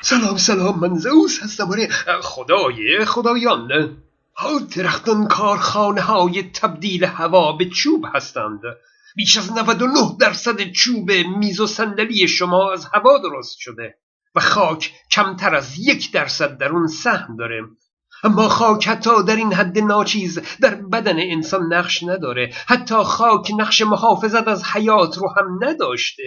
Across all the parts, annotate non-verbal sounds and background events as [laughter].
سلام سلام من زوس هستم. آره خدای خدایان. ها درختان کارخانه های تبدیل هوا به چوب هستند. بیش از 99 درصد چوب میز و صندلی شما از هوا درست شده و خاک کمتر از یک درصد در اون سهم داره. اما خاک حتی در این حد ناچیز در بدن انسان نقش نداره. حتی خاک نقش محافظت از حیات رو هم نداشته.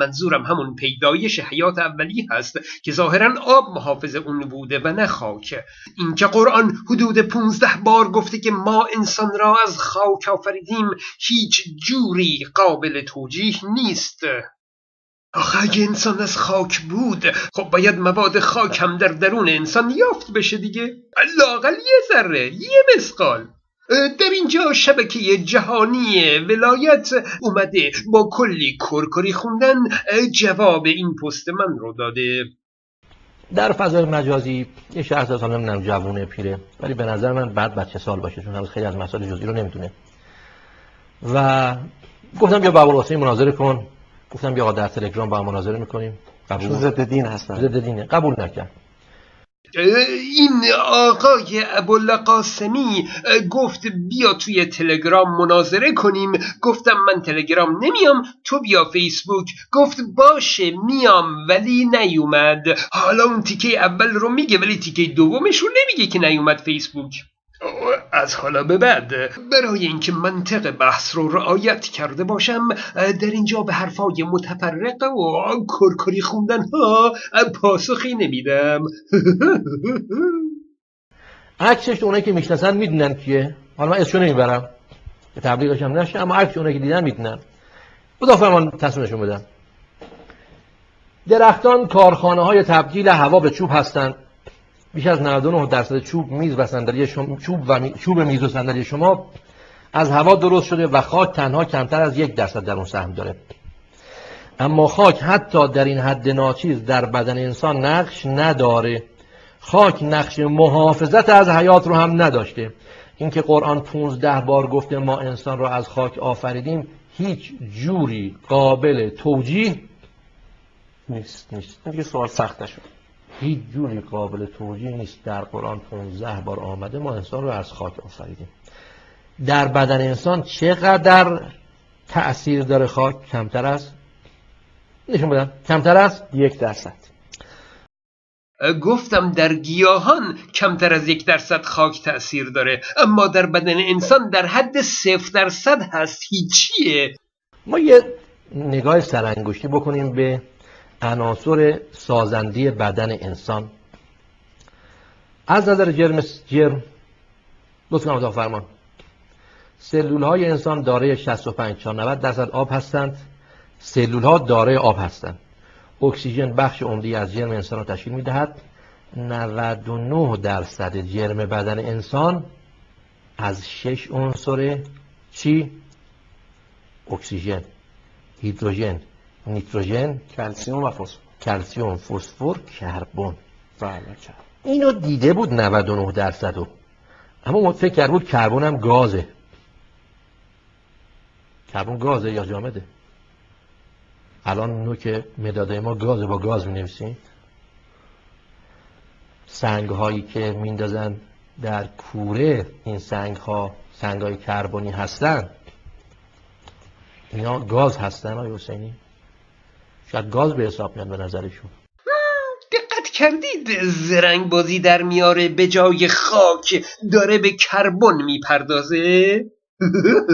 منظورم همون پیدایش حیات اولی هست که ظاهرا آب محافظ اون بوده و نه خاک. اینکه قرآن حدود پونزده بار گفته که ما انسان را از خاک آفریدیم هیچ جوری قابل توجیه نیست. آخه اگه انسان از خاک بود خب باید مواد خاک هم در درون انسان یافت بشه دیگه. لاقل یه ذره یه مسقال در اینجا شبکه جهانی ولایت اومده. با کلی کرکری خوندن جواب این پست من رو داده. در فضای مجازی یه شخص از نمی‌دونم جوونه پیره ولی به نظر من بعد بچه سال باشه چون خیلی از مسائل جزئی رو نمی‌دونه. و گفتم بیا با مناظره کن. گفتم بیا در تلگرام با هم مناظره می‌کنیم. قبول ضد دین هستن. ضد دینه. قبول نکرد این آقای ابوالقاسمی گفت بیا توی تلگرام مناظره کنیم. گفتم من تلگرام نمیام تو بیا فیسبوک. گفت باشه میام ولی نیومد. حالا اون تیکه اول رو میگه ولی تیکه دومش رو نمیگه که نیومد فیسبوک. از حالا به بعد برای اینکه منطق بحث رو رعایت کرده باشم در اینجا به حرفای متفرق و کرکری خوندن ها پاسخی نمیدم. [laughs] عکسش اونایی که می‌شناسن می‌دونن کیه. حالا من اسمشو نمی‌برم. به تبلیغش هم نشه اما عکس اونایی که دیدن می‌دونن. خدا فرمان تصمیمشون بدم. درختان کارخانه های تبدیل هوا به چوب هستند. بیش از 99 درصد چوب میز و صندلی شما چوب و چوب میز و صندلی شما از هوا درست شده و خاک تنها کمتر از یک درصد در اون سهم داره. اما خاک حتی در این حد ناچیز در بدن انسان نقش نداره. خاک نقش محافظت از حیات رو هم نداشته. اینکه قرآن 15 بار گفته ما انسان را از خاک آفریدیم هیچ جوری قابل توجیه نیست. نیست. یه سوال سخت شد هیچ جوری قابل توجیه نیست در قرآن 15 بار آمده ما انسان رو از خاک آفریدیم. در بدن انسان چقدر تأثیر داره خاک؟ کمتر از؟ نشون بدم. کمتر از؟ یک درصد. گفتم در گیاهان کمتر از یک درصد خاک تأثیر داره اما در بدن انسان در حد صفر درصد هست. هیچیه. ما یه نگاه سرانگشتی بکنیم به عناصر سازندی بدن انسان. از نظر جرم جرم لطفا فرمان. سلول های انسان دارای 65 تا 90 درصد آب هستند. سلول ها دارای آب هستند. اکسیژن بخش عمدی از جرم انسان را تشکیل می دهد 99 درصد جرم بدن انسان از 6 عنصر چی؟ اکسیژن هیدروژن. نیتروژن کلسیوم و فسفر. کلسیوم فسفر کربن. بله اینو دیده بود 99 درصد اما ما فکر کرد بود کربن هم گازه. کربن گازه یا جامده. الان نوک مداده ما گازه با گاز می نویسیم سنگ هایی که میندازن در کوره این سنگ ها سنگ های کربنی هستن. اینا گاز هستن های حسینی؟ شاید گاز به حساب میاد به نظرشون. دقت کردید؟ زرنگ بازی در میاره به جای خاک داره به کربن می‌پردازه؟ [laughs]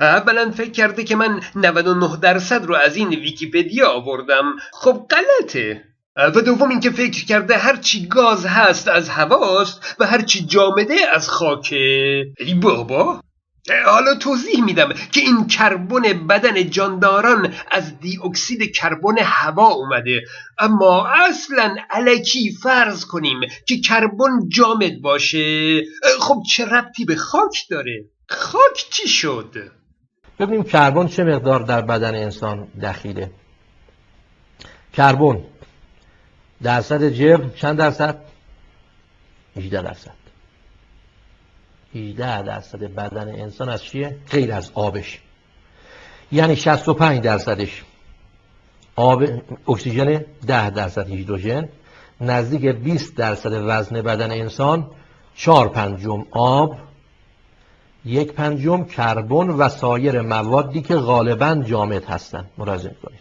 اولا فکر کرده که من 99 درصد رو از این ویکیپدیا آوردم. خب غلطه. و دوم اینکه فکر کرده هرچی گاز هست از هواست و هرچی جامده از خاکه. ای بابا! حالا توضیح میدم که این کربن بدن جانداران از دی اکسید کربن هوا اومده. اما اصلا علکی فرض کنیم که کربن جامد باشه. خب چه ربطی به خاک داره؟ خاک چی شد؟ ببینیم کربن چه مقدار در بدن انسان دخیله. کربن درصد جرم چند درصد؟ 18 درصد. 18 درصد بدن انسان از چیه؟ غیر از آبش. یعنی 65 درصدش آب اکسیژن 10 درصد هیدروژن. نزدیک 20 درصد وزن بدن انسان 4 پنجم آب یک پنجم کربن و سایر موادی که غالبا جامد هستند. مراجعه کنید.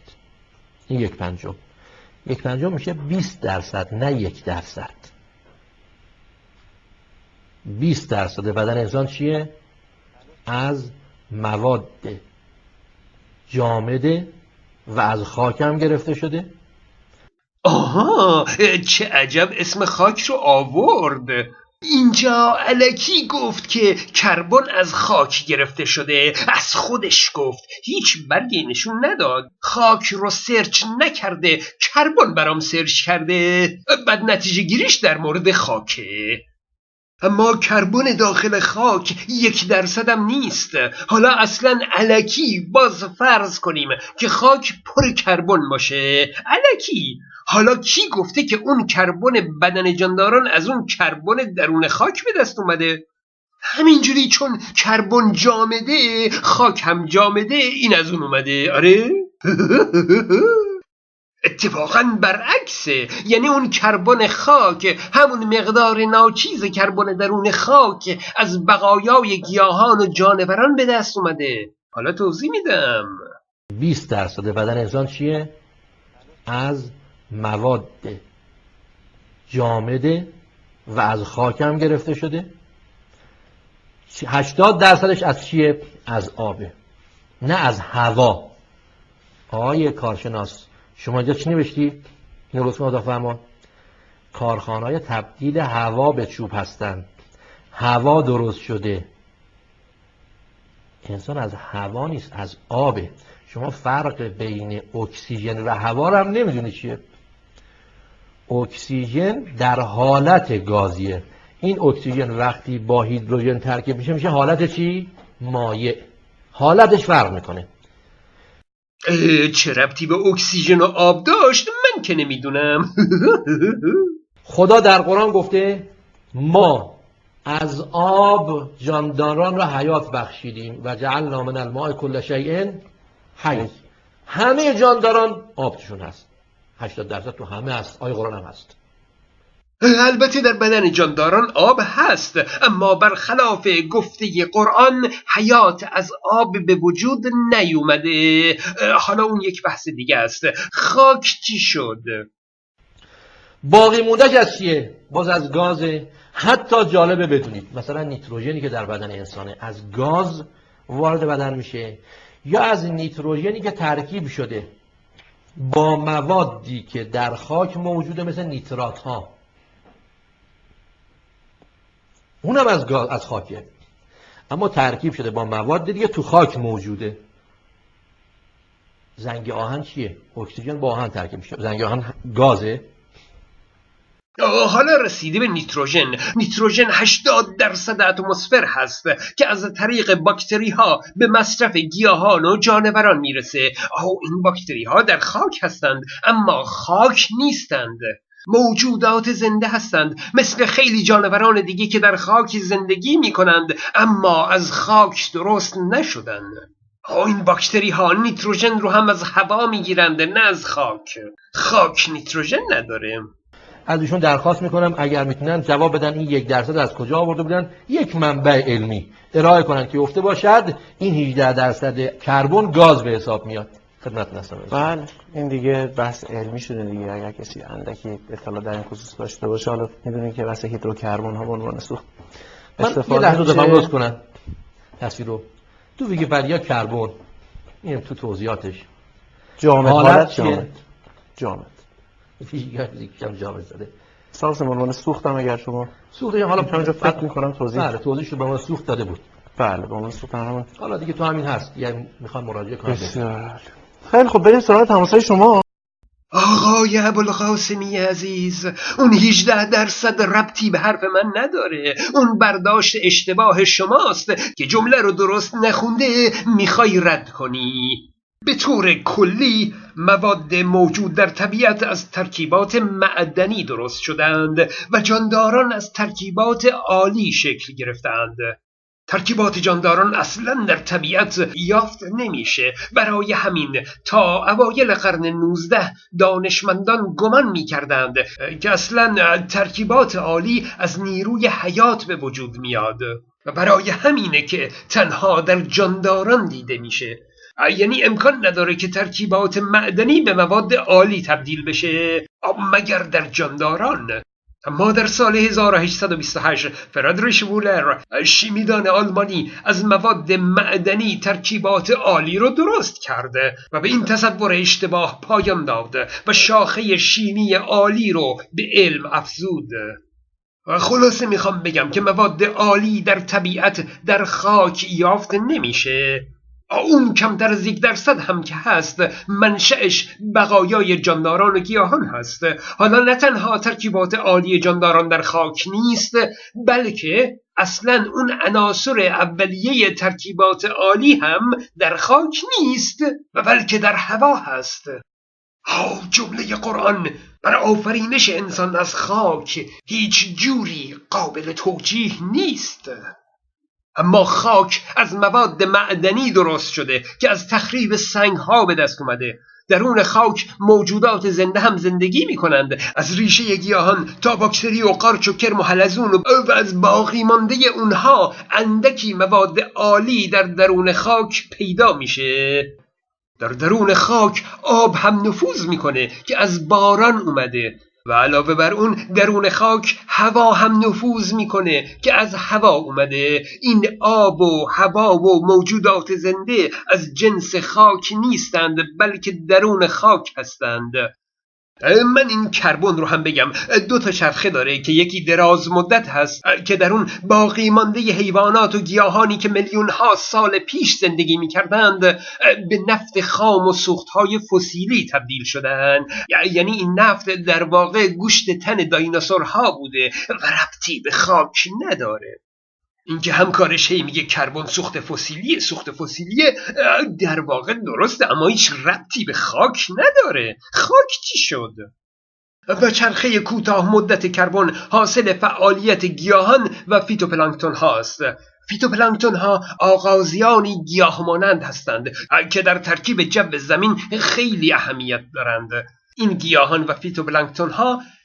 این یک پنجم. یک پنجم میشه 20 درصد نه یک درصد. 20 درصد بدن انسان چیه؟ از مواد جامده و از خاک هم گرفته شده. آها چه عجب اسم خاک رو آورد. اینجا علکی گفت که کربن از خاک گرفته شده. از خودش گفت. هیچ برگی نشون نداد. خاک رو سرچ نکرده کربن برام سرچ کرده. بعد نتیجه گیریش در مورد خاکه. اما کربن داخل خاک یک درصدم نیست. حالا اصلا علکی باز فرض کنیم که خاک پر کربن باشه. علکی؟ حالا کی گفته که اون کربن بدن جانداران از اون کربن درون خاک به دست اومده؟ همینجوری چون کربن جامده خاک هم جامده این از اون اومده. آره؟ [laughs] اتفاقا برعکسه. یعنی اون کربن خاک همون مقدار ناچیز کربن درون خاک از بقایای گیاهان و جانوران به دست اومده. حالا توضیح میدم. 20 درصد بدن انسان چیه؟ از مواد جامده و از خاک هم گرفته شده. 80 درصدش از چیه؟ از آبه. نه از هوا. آقای کارشناس شما اینجا چی نوشتی؟ اینو لطفا فرما کارخانه تبدیل هوا به چوب هستند. هوا درست شده. انسان از هوا نیست از آبه. شما فرق بین اکسیژن و هوا رو هم نمی‌دونی چیه؟ اکسیژن در حالت گازیه. این اکسیژن وقتی با هیدروژن ترکیب میشه میشه حالت چی؟ مایع. حالتش فرق می‌کنه. چه ربطی به اکسیژن و آب داشت؟ من که نمی‌دونم. [laughs] خدا در قرآن گفته ما از آب جانداران را حیات بخشیدیم و جعلنا من الماء کل شیء حی. همه جانداران آب توشون هست. 80 درصد تو همه هست آیه قرآن هم هست. البته در بدن جانداران آب هست اما برخلاف گفته قرآن حیات از آب به وجود نیومده. حالا اون یک بحث دیگه است. خاک چی شد؟ باقی موندهش از چیه؟ باز از گازه حتی جالبه بدونید. مثلا نیتروژنی که در بدن انسانه از گاز وارد بدن میشه یا از نیتروژنی که ترکیب شده با موادی که در خاک موجوده مثل نیترات ها اونم از گاز از خاکه اما ترکیب شده با مواد دیگه تو خاک موجوده. زنگ آهن چیه؟ اکسیژن با آهن ترکیب میشه. زنگ آهن گازه. حالا رسیده به نیتروژن. نیتروژن 80 درصد اتمسفر هست که از طریق باکتری ها به مصرف گیاهان و جانوران می‌رسه. آه این باکتری ها در خاک هستند اما خاک نیستند. موجودات زنده هستند مثل خیلی جانوران دیگه که در خاک زندگی می کنند اما از خاک درست نشدند این باکتری ها نیتروژن رو هم از هوا می‌گیرند نه از خاک. خاک نیتروژن نداره. از ایشون درخواست می‌کنم اگر می‌تونن جواب بدن این یک درصد از کجا آورده بودن یک منبع علمی. ارائه کنن که افته باشد این 18 درصد کربن گاز به حساب میاد. خدمت هستم. بله این دیگه بحث علمی شده دیگه. اگر کسی اندکی اطلاع در این خصوص داشته باشه حالا می‌دونین که بحث هیدروکربن ها به عنوان سوخت من یه لحظه دفعه روز کنم تصویر رو. تو ویکیپدیا کربن. این تو توضیحاتش. جامد. حالت؟ جامد. جامد. یکم جامع زده. ساز به عنوان سوختم اگر شما سوخت حالا همینجا فکر می‌کنم توضیح بله توضیحش رو به ما سوخت داده بود. بله به عنوان سوختم همون حالا دیگه تو همین هست. یعنی می‌خوام مراجعه کنم. بسیار خیلی خب بریم سراغ تماسای شما. آقای ابوالقاسمی عزیز اون 18 درصد ربطی به حرف من نداره. اون برداشت اشتباه شماست که جمله رو درست نخونده می‌خوای رد کنی. به طور کلی مواد موجود در طبیعت از ترکیبات معدنی درست شدند و جانداران از ترکیبات عالی شکل گرفتند. ترکیبات جانداران اصلا در طبیعت یافت نمیشه. برای همین تا اوایل قرن 19 دانشمندان گمان می‌کردند که اصلا ترکیبات عالی از نیروی حیات به وجود میاد. و برای همینه که تنها در جانداران دیده میشه. یعنی امکان نداره که ترکیبات معدنی به مواد عالی تبدیل بشه. مگر در جانداران؟ اما در سال 1828 فرادریش وولر شیمیدان آلمانی از مواد معدنی ترکیبات عالی رو درست کرده و به این تصور اشتباه پایان داد و شاخه شیمی عالی رو به علم افزود. خلاصه می‌خوام بگم که مواد عالی در طبیعت در خاک یافت نمیشه. اون کمتر از یک درصد هم که هست منشأش بقایای جانداران و گیاهان هست. حالا نه تنها ترکیبات عالی جانداران در خاک نیست بلکه اصلا اون عناصر اولیه ترکیبات عالی هم در خاک نیست و بلکه در هوا هست. ها جمله قرآن بر آفرینش انسان از خاک هیچ جوری قابل توجیه نیست. اما خاک از مواد معدنی درست شده که از تخریب سنگ ها به دست اومده. درون خاک موجودات زنده هم زندگی می کنند از ریشه گیاهان تا باکتری و قارچ و کرم و حلزون و از باقی مانده اونها اندکی مواد عالی در درون خاک پیدا میشه. در درون خاک آب هم نفوذ می‌کنه که از باران اومده. و علاوه بر اون درون خاک هوا هم نفوذ می‌کنه که از هوا اومده. این آب و هوا و موجودات زنده از جنس خاک نیستند بلکه درون خاک هستند. من این کربن رو هم بگم. دو تا چرخه داره که یکی دراز مدت هست که در اون باقی مانده حیوانات و گیاهانی که میلیون ها سال پیش زندگی می‌کردند به نفت خام و های فسیلی تبدیل شدن. یعنی این نفت در واقع گوشت تن دایناسورها بوده و ربطی به خاک نداره. اینکه همکارش هی میگه کربن سوخت فسیلی سوخت فسیلی در واقع درسته اما هیچ ربطی به خاک نداره. خاک چی شد؟ و چرخه کوتاه مدت کربن حاصل فعالیت گیاهان و فیتوپلانکتون هاست فیتوپلانکتون ها آغازیانی گیاه مانند هستند که در ترکیب جو زمین خیلی اهمیت دارند. این گیاهان و فیتوپلانکتون ها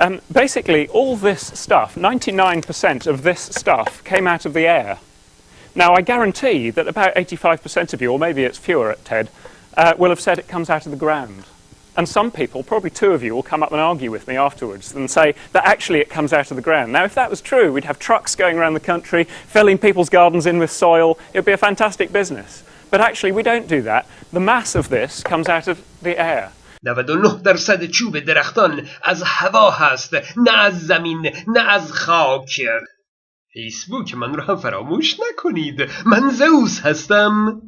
Um, basically, all this stuff, 99% of this stuff, came out of the air. Now, I guarantee that about 85% of you, or maybe it's fewer at TED, uh, will have said it comes out of the ground. And some people, probably two of you, will come up and argue with me afterwards and say that actually it comes out of the ground. Now, if that was true, we'd have trucks going around the country, filling people's gardens in with soil. It would be a fantastic business. But actually, we don't do that. The mass of this comes out of the air. 99 درصد چوب درختان از هوا هست نه از زمین نه از خاک. فیسبوک من رو فراموش نکنید. من زوس هستم.